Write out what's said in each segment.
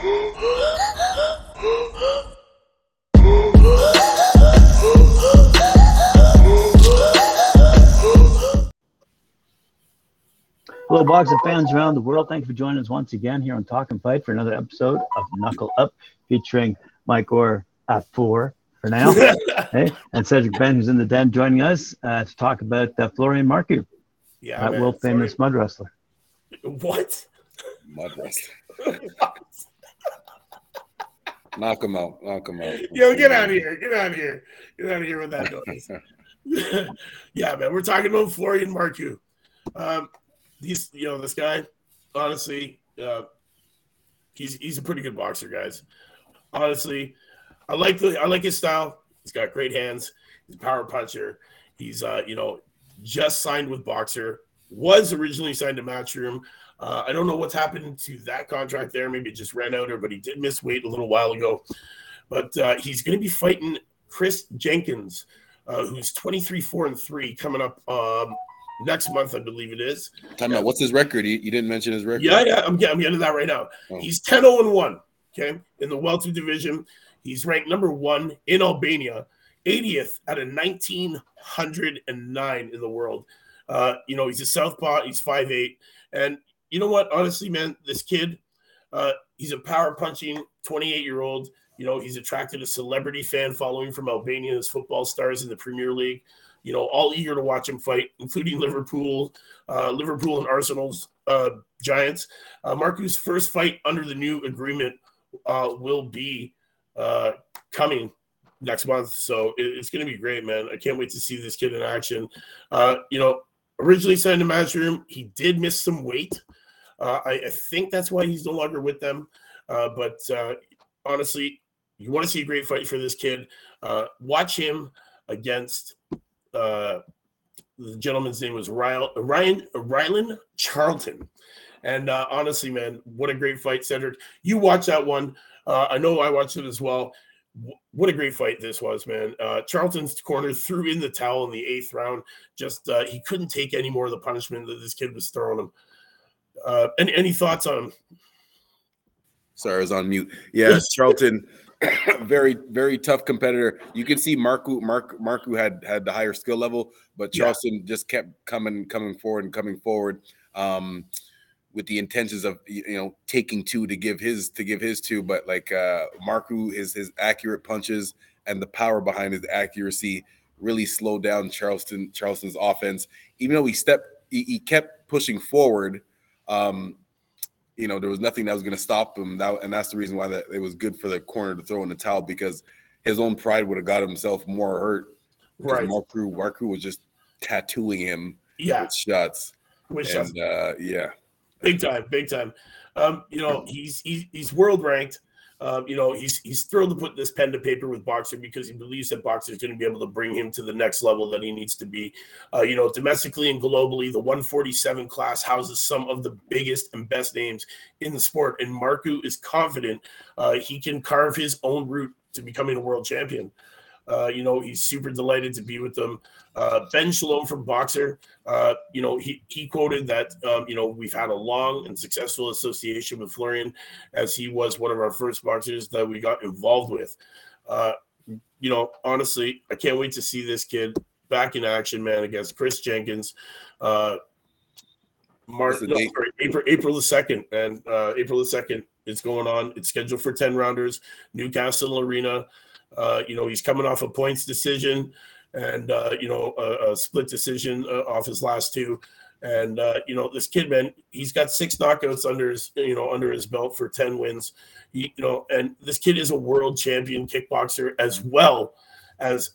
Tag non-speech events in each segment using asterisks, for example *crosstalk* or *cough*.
Hello, boxing fans around the world. Thank you for joining us once again here on Talk and Fight for another episode of Knuckle Up, featuring Mike Orr at four for now, *laughs* hey, and Cedric Ben, who's in the den, joining us uh, to talk about uh, Florian Marku, Yeah, that man, world famous mud wrestler. What? Mud wrestler. *laughs* Knock him out. Knock him out. Yo, get out of here! Get out of here! Get out of here with that noise. *laughs* yeah, man, we're talking about Florian Marku. Um, he's you know this guy. Honestly, uh, he's he's a pretty good boxer, guys. Honestly, I like the I like his style. He's got great hands. He's a power puncher. He's uh, you know just signed with Boxxer. Was originally signed to Matchroom. Uh, I don't know what's happened to that contract there. Maybe it just ran out, or but he did miss weight a little while ago. But uh, he's going to be fighting Chris Jenkins, uh, who's 23 4 and 3 coming up um, next month, I believe it is. Time out. What's his record? You, you didn't mention his record. Yeah, yeah, I'm, get- I'm getting to that right now. Oh. He's 10 0 1, okay, in the welter division. He's ranked number one in Albania, 80th out of 1,909 in the world. Uh, you know, he's a southpaw, he's 5'8. And you know what? Honestly, man, this kid, uh, he's a power punching 28 year old. You know, he's attracted a celebrity fan following from Albania as football stars in the Premier League. You know, all eager to watch him fight, including Liverpool, uh, Liverpool and Arsenal's uh, Giants. Uh, Marku's first fight under the new agreement uh, will be uh, coming next month, so it- it's going to be great, man. I can't wait to see this kid in action. Uh, you know, originally signed to Matchroom, he did miss some weight. Uh, I, I think that's why he's no longer with them. Uh, but uh, honestly, you want to see a great fight for this kid. Uh, watch him against uh, the gentleman's name was Ryan Ryan Rylan Charlton. And uh, honestly, man, what a great fight, Cedric. You watch that one. I know I watched it as well. What a great fight this was, man. Charlton's corner threw in the towel in the eighth round. Just he couldn't take any more of the punishment that this kid was throwing him. Uh, any, any thoughts on him? Sorry, I was on mute. Yeah, Charlton, *coughs* very very tough competitor. You can see Marku Mark Marku had had the higher skill level, but Yeah. Charleston just kept coming coming forward and coming forward. Um, with the intentions of you know taking two to give his to give his two, but like uh Marku his his accurate punches and the power behind his accuracy really slowed down Charleston Charleston's offense. Even though he stepped he, he kept pushing forward, um, you know, there was nothing that was going to stop him. That, and that's the reason why that it was good for the corner to throw in the towel because his own pride would have got himself more hurt. Right. Marku, Marku was just tattooing him Yeah. with shots. Which and uh, yeah, big time, big time. Um, you know, he's he's, he's world ranked. Um, you know, he's he's thrilled to put this pen to paper with Boxxer because he believes that Boxxer is going to be able to bring him to the next level that he needs to be. Uh, you know, domestically and globally, the 147 class houses some of the biggest and best names in the sport, and Marku is confident uh, he can carve his own route to becoming a world champion. Uh, you know, he's super delighted to be with them. Uh, ben Shalom from Boxxer, uh, you know, he, he quoted that, um, you know, we've had a long and successful association with Florian as he was one of our first boxers that we got involved with. Uh, you know, honestly, I can't wait to see this kid back in action, man, against Chris Jenkins. Uh, March, no, sorry, April, April the 2nd, and uh, April the 2nd, it's going on. It's scheduled for 10 rounders, Newcastle Arena. Uh, you know, he's coming off a points decision and, uh, you know, a, a split decision uh, off his last two. And, uh, you know, this kid, man, he's got six knockouts under his, you know, under his belt for 10 wins. He, you know, and this kid is a world champion kickboxer as well as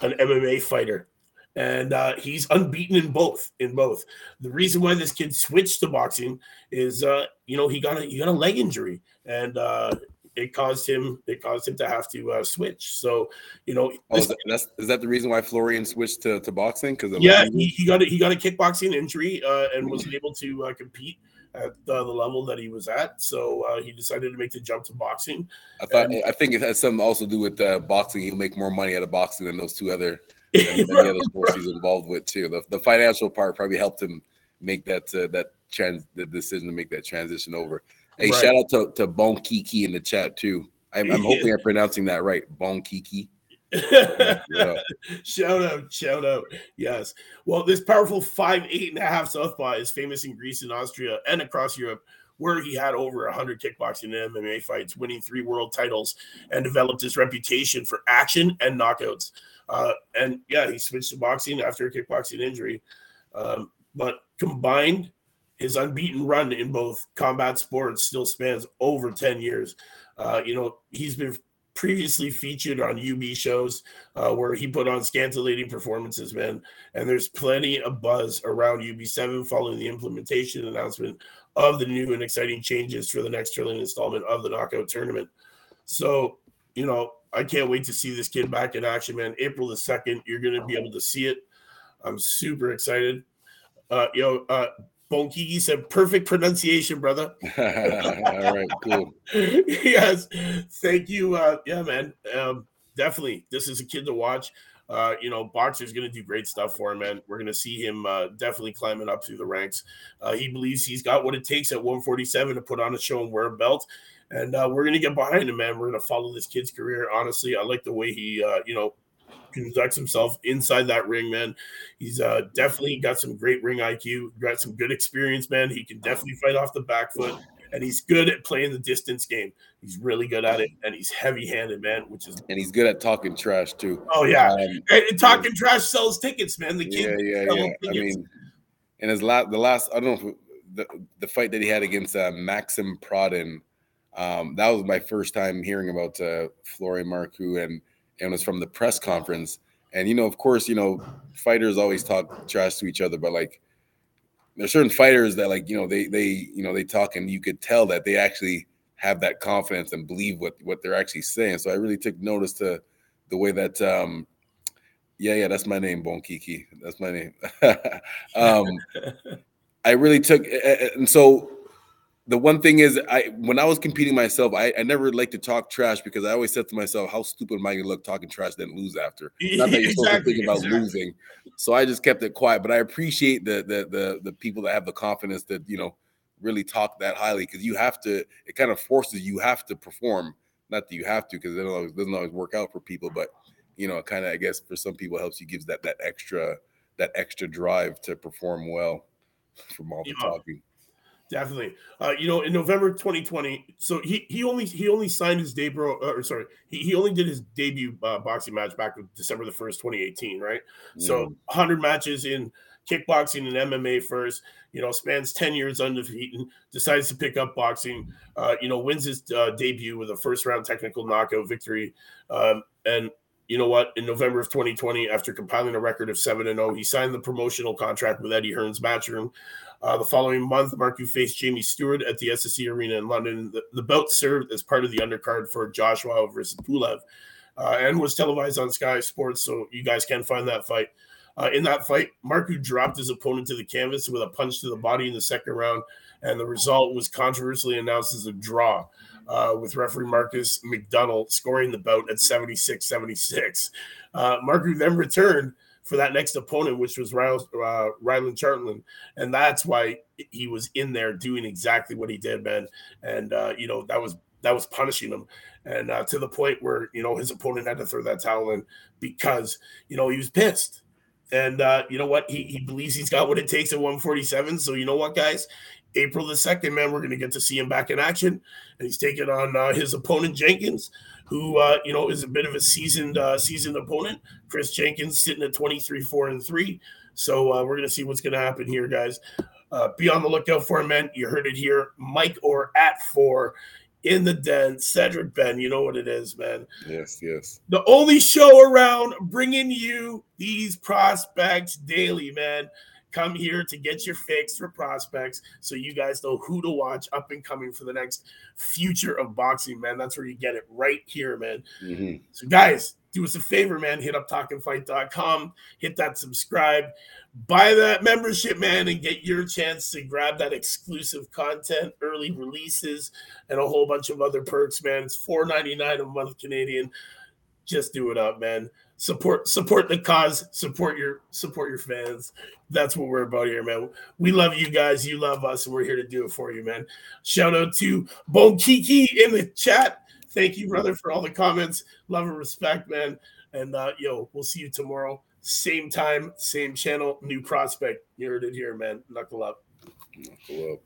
an MMA fighter. And uh, he's unbeaten in both. In both, the reason why this kid switched to boxing is, uh, you know, he got a he got a leg injury, and uh, it caused him it caused him to have to uh, switch. So, you know, oh, is, that, that's, is that the reason why Florian switched to, to boxing? Because yeah, he, he got a, he got a kickboxing injury uh, and wasn't able to uh, compete at uh, the level that he was at. So uh, he decided to make the jump to boxing. I thought I think it has something also to do with uh, boxing. He'll make more money out of boxing than those two other *laughs* than any other sports he's involved with too. The, the financial part probably helped him make that uh, that trans the decision to make that transition over. Hey, Right. shout out to, to Bon Kiki in the chat too. I'm, I'm hoping I'm pronouncing that right. Bon Kiki. Yeah. *laughs* shout out, shout out. Yes. Well, this powerful five, eight and a half Southpaw is famous in Greece and Austria and across Europe, where he had over 100 kickboxing and MMA fights, winning three world titles, and developed his reputation for action and knockouts. Uh, and yeah, he switched to boxing after a kickboxing injury. Um, but combined, his unbeaten run in both combat sports still spans over 10 years. Uh, you know, he's been previously featured on UB shows uh, where he put on scintillating performances, man. And there's plenty of buzz around UB7 following the implementation announcement of the new and exciting changes for the next thrilling installment of the knockout tournament. So, you know, I can't wait to see this kid back in action, man. April the 2nd, you're going to be able to see it. I'm super excited. Uh, know, uh, Bonkiki said perfect pronunciation, brother. *laughs* All right, cool. *laughs* yes, thank you. Uh, yeah, man. Um, definitely, this is a kid to watch. Uh, you know, Boxxer's going to do great stuff for him, man. We're going to see him uh, definitely climbing up through the ranks. Uh, he believes he's got what it takes at 147 to put on a show and wear a belt. And uh, we're going to get behind him, man. We're going to follow this kid's career. Honestly, I like the way he, uh, you know, conducts himself inside that ring, man. He's uh, definitely got some great ring IQ, got some good experience, man. He can definitely fight off the back foot, and he's good at playing the distance game. He's really good at it, and he's heavy handed, man, which is, And he's good at talking trash too. oh, yeah. Um, And, and talking trash sells tickets, man. The yeah, kid, yeah, sells yeah. I mean, in his last, the last, I don't know if the the fight that he had against uh, Maxim Prodan, um, that was my first time hearing about uh, Florian Marku, and and it was from the press conference. And you know, of course, you know, fighters always talk trash to each other, but like, there's certain fighters that like, you know, they they you know they talk, and you could tell that they actually have that confidence and believe what what they're actually saying. So I really took notice to the way that um yeah, yeah, that's my name, Bon Kiki. That's my name. *laughs* um, *laughs* I really took, and so the one thing is, I when I was competing myself, I, I never liked to talk trash because I always said to myself, "How stupid am I going to look talking trash then lose after?" *laughs* Not that you're supposed to Exactly, think about exactly. losing. So I just kept it quiet. But I appreciate the the the the people that have the confidence that you know really talk that highly because you have to. It kind of forces you have to perform. Not that you have to because it doesn't always, doesn't always work out for people, but you know, kind of I guess for some people helps you gives that that extra that extra drive to perform well *laughs* from all the Yeah. talking. Definitely. Uh, you know, in November 2020, so he he only he only signed his debut, uh, or sorry, he, he only did his debut uh, boxing match back on December the 1st, 2018, right? So Mm. 100 matches in kickboxing and MMA first, you know, spans 10 years undefeated, decides to pick up boxing, uh, you know, wins his uh, debut with a first round technical knockout victory. Um, and you know what? In November of 2020, after compiling a record of 7 and 0, he signed the promotional contract with Eddie Hearn's Matchroom. Uh, the following month, Marku faced Jamie Stewart at the SSE Arena in London. The, the bout served as part of the undercard for Joshua versus Pulev uh, and was televised on Sky Sports, so you guys can find that fight. Uh, in that fight, Marku dropped his opponent to the canvas with a punch to the body in the second round, and the result was controversially announced as a draw, uh, with referee Marcus McDonnell scoring the bout at 76 76. Uh, Marku then returned for that next opponent, which was Ryle, uh, Ryland Chartland, and that's why he was in there doing exactly what he did, man. And uh, you know that was that was punishing him, and uh, to the point where you know his opponent had to throw that towel in because you know he was pissed. And uh, you know what? He, he believes he's got what it takes at 147. So you know what, guys? April the second, man, we're gonna get to see him back in action, and he's taking on uh, his opponent Jenkins, who uh, you know is a bit of a seasoned uh, seasoned opponent. Chris Jenkins sitting at 23, four and three. So uh, we're gonna see what's gonna happen here, guys. Uh, be on the lookout for him, man. You heard it here, Mike or at four in the den. Cedric Ben, you know what it is, man Yes, yes. the only show around bringing you these prospects daily, man. Come here to get your fix for prospects so you guys know who to watch up and coming for the next future of boxing, man. That's where you get it right here, man. Mhm. So, guys, do us a favor, man. Hit up talkandfight.com, hit that subscribe, buy that membership, man, and get your chance to grab that exclusive content, early releases, and a whole bunch of other perks, man. It's $4.99 a month Canadian. Just do it up, man. support support the cause, support your support your fans. That's what we're about here, man. We love you guys, you love us, and we're here to do it for you, man. Shout out to Bon Kiki in the chat. Thank you, brother, for all the comments. Love and respect, man. And uh, yo, we'll see you tomorrow. Same time, same channel, new prospect. You heard it here, man. Knuckle up. Knuckle up.